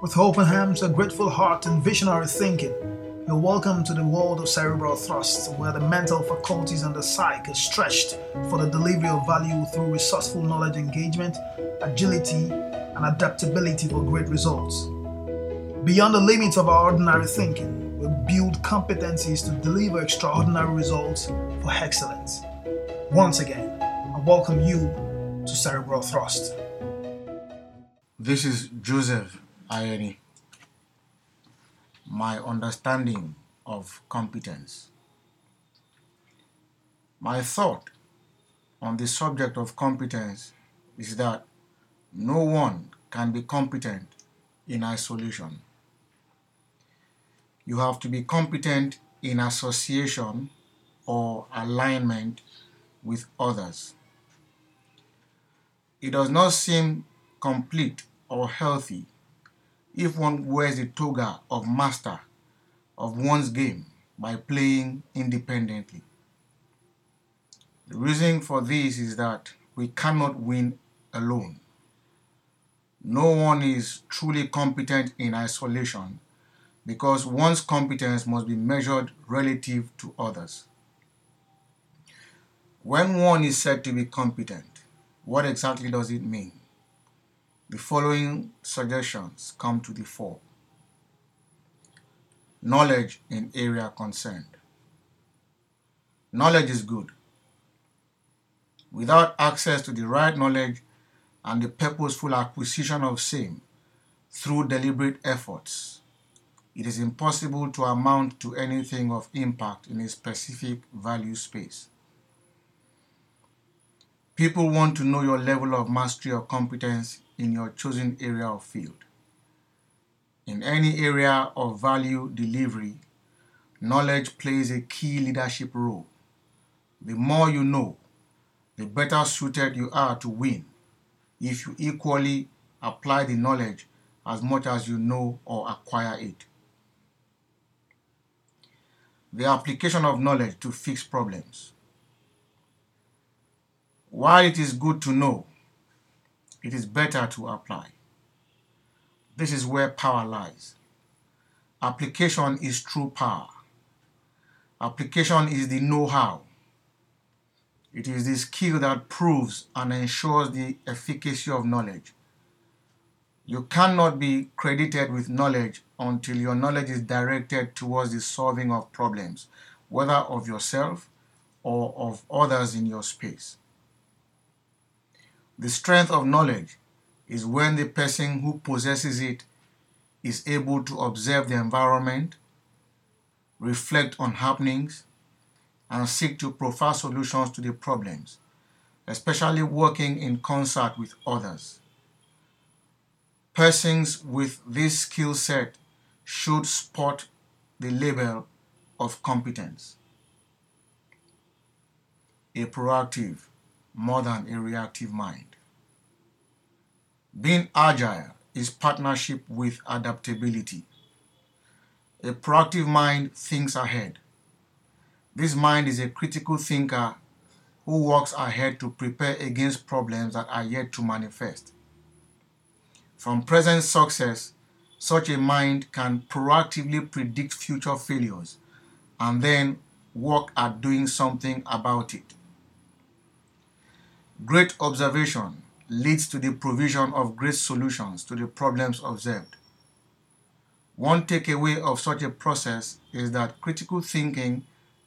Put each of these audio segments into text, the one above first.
With open hands, a grateful heart, and visionary thinking, you're welcome to the world of cerebral thrust, where the mental faculties and the psyche are stretched for the delivery of value through resourceful knowledge engagement, agility, and adaptability for great results. Beyond the limits of our ordinary thinking, we build competencies to deliver extraordinary results for excellence. Once again, I welcome you to Cerebral Thrust. This is Joseph Ayeni. My understanding of competence. My thought on the subject of competence is that no one can be competent in isolation. You have to be competent in association or alignment with others. It does not seem complete or healthy if one wears the toga of master of one's game by playing independently. The reason for this is that we cannot win alone. No one is truly competent in isolation because one's competence must be measured relative to others. When one is said to be competent, what exactly does it mean? The following suggestions come to the fore. Knowledge in area concerned. Knowledge is good. Without access to the right knowledge and the purposeful acquisition of same through deliberate efforts, it is impossible to amount to anything of impact in a specific value space. People want to know your level of mastery or competence in your chosen area of field. In any area of value delivery, knowledge plays a key leadership role. The more you know, the better suited you are to win if you equally apply the knowledge as much as you know or acquire it. The application of knowledge to fix problems. While it is good to know, it is better to apply. This is where power lies. Application is true power. Application is the know how. It is the skill that proves and ensures the efficacy of knowledge. You cannot be credited with knowledge until your knowledge is directed towards the solving of problems, whether of yourself or of others in your space. The strength of knowledge is when the person who possesses it is able to observe the environment, reflect on happenings, and seek to provide solutions to the problems, especially working in concert with others. Persons with this skill set should sport the label of competence. A proactive more than a reactive mind. Being agile is partnership with adaptability. A proactive mind thinks ahead. This mind is a critical thinker who works ahead to prepare against problems that are yet to manifest. From present success, such a mind can proactively predict future failures and then work at doing something about it. Great observation leads to the provision of great solutions to the problems observed. One takeaway of such a process is that critical thinking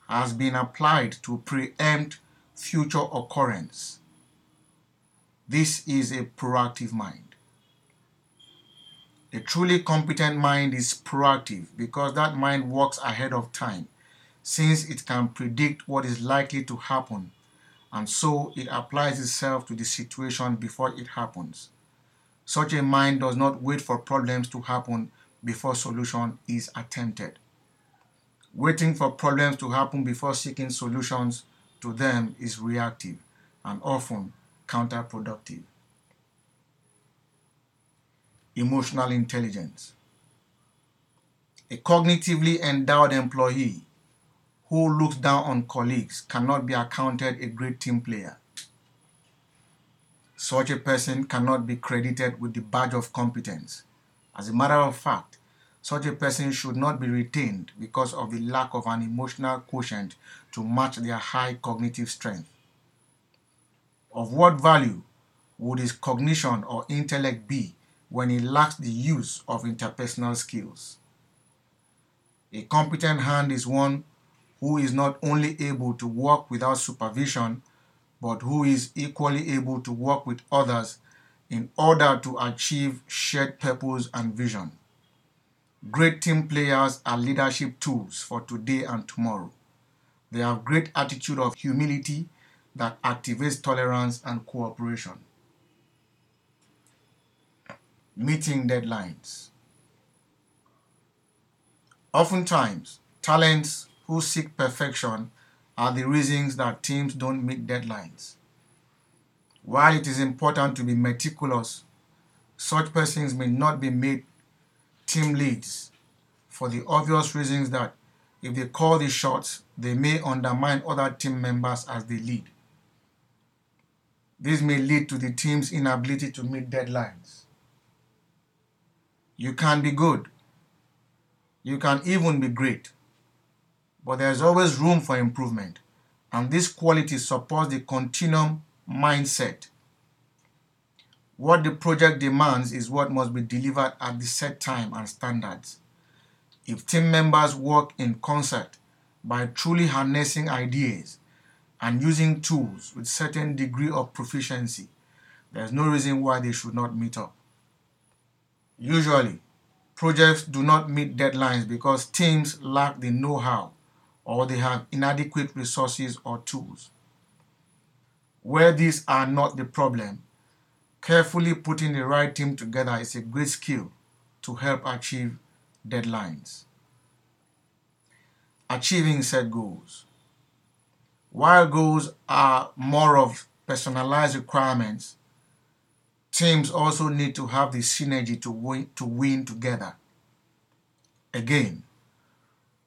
has been applied to preempt future occurrence. This is a proactive mind. A truly competent mind is proactive because that mind works ahead of time since it can predict what is likely to happen and so it applies itself to the situation before it happens. Such a mind does not wait for problems to happen before solution is attempted. Waiting for problems to happen before seeking solutions to them is reactive and often counterproductive. Emotional intelligence. A cognitively endowed employee who looks down on colleagues cannot be accounted a great team player. Such a person cannot be credited with the badge of competence As a matter of fact, such a person should not be retained because of the lack of an emotional quotient to match their high cognitive strength. Of what value would his cognition or intellect be when he lacks the use of interpersonal skills? A competent hand is one who is not only able to work without supervision, but who is equally able to work with others in order to achieve shared purpose and vision. Great team players are leadership tools for today and tomorrow. They have great attitude of humility that activates tolerance and cooperation. Meeting deadlines. Oftentimes, talents who seek perfection are the reasons that teams don't meet deadlines. While it is important to be meticulous, such persons may not be made team leads for the obvious reasons that if they call the shots, they may undermine other team members as they lead. This may lead to the team's inability to meet deadlines. You can be good. You can even be great. But there is always room for improvement, and this quality supports the continuum mindset. What the project demands is what must be delivered at the set time and standards. If team members work in concert by truly harnessing ideas and using tools with certain degree of proficiency, there is no reason why they should not meet up. Usually, projects do not meet deadlines because teams lack the know-how or they have inadequate resources or tools. Where these are not the problem, carefully putting the right team together is a great skill to help achieve deadlines. Achieving set goals. While goals are more of personalized requirements, teams also need to have the synergy to win, to win together. Again,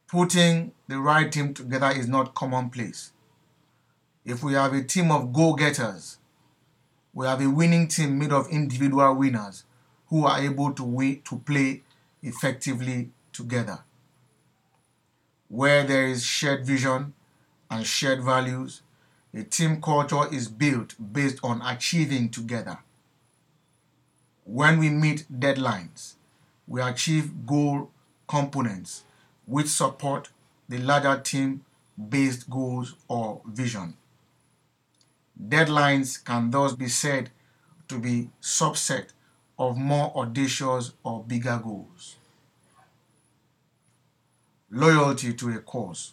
putting the right team together is not commonplace. If we have a team of go-getters, we have a winning team made of individual winners who are able to win, to play effectively together. Where there is shared vision and shared values, a team culture is built based on achieving together. When we meet deadlines, we achieve goal components which support the larger team based goals or vision. Deadlines can thus be said to be subset of more audacious or bigger goals. Loyalty to a cause.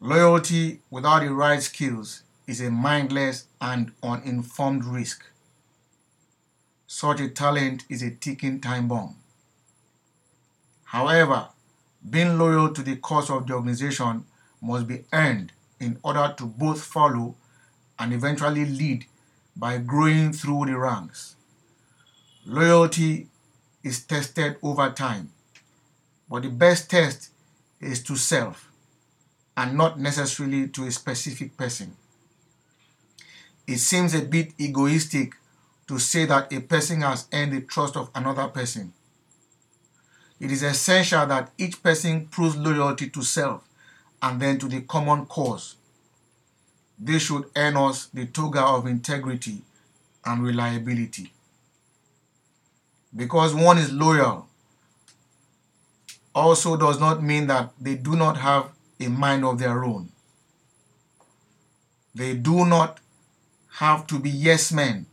Loyalty without the right skills is a mindless and uninformed risk. Such a talent is a ticking time bomb. However, being loyal to the cause of the organization must be earned in order to both follow and eventually lead by growing through the ranks. Loyalty is tested over time, but the best test is to self and not necessarily to a specific person. It seems a bit egoistic to say that a person has earned the trust of another person it is essential that each person proves loyalty to self and then to the common cause. This should earn us the toga of integrity and reliability. Because one is loyal also does not mean that they do not have a mind of their own. They do not have to be yes men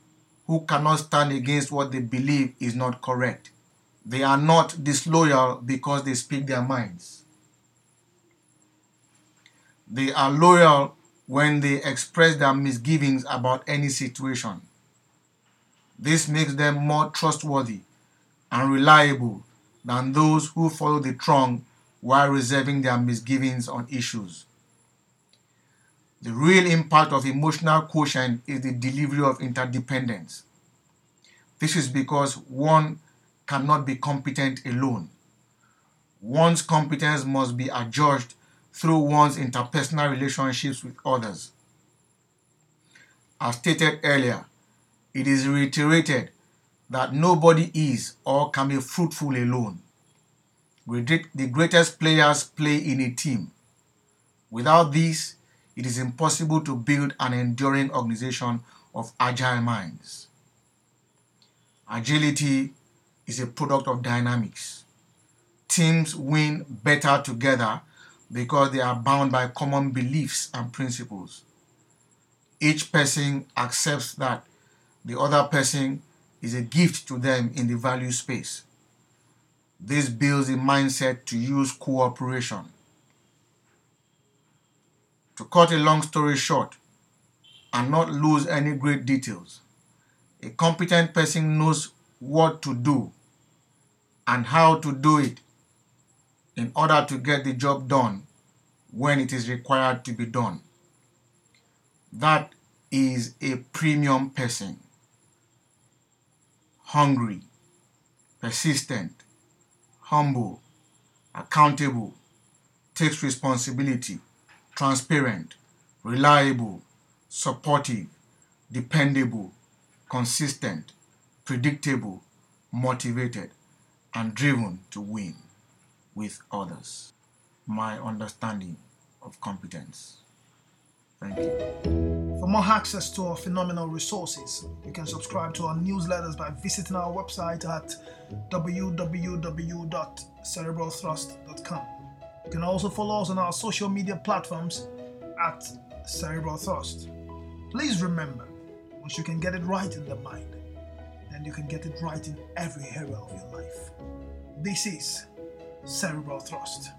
who cannot stand against what they believe is not correct. They are not disloyal because they speak their minds. They are loyal when they express their misgivings about any situation. This makes them more trustworthy and reliable than those who follow the throng while reserving their misgivings on issues. The real impact of emotional quotient is the delivery of interdependence. This is because one cannot be competent alone. One's competence must be adjudged through one's interpersonal relationships with others. As stated earlier, it is reiterated that nobody is or can be fruitful alone. The greatest players play in a team. Without this, it is impossible to build an enduring organization of agile minds. Agility is a product of dynamics. Teams win better together because they are bound by common beliefs and principles. Each person accepts that the other person is a gift to them in the value space. This builds a mindset to use cooperation. To cut a long story short and not lose any great details, a competent person knows what to do and how to do it in order to get the job done when it is required to be done. That is a premium person. Hungry, persistent, humble, accountable, takes responsibility, transparent, reliable, supportive, dependable, consistent, predictable, motivated, and driven to win with others. My understanding of competence. Thank you. For more access to our phenomenal resources, you can subscribe to our newsletters by visiting our website at www.cerebralthrust.com. You can also follow us on our social media platforms at Cerebral Thrust. Please remember, once you can get it right in the mind, then you can get it right in every area of your life. This is Cerebral Thrust.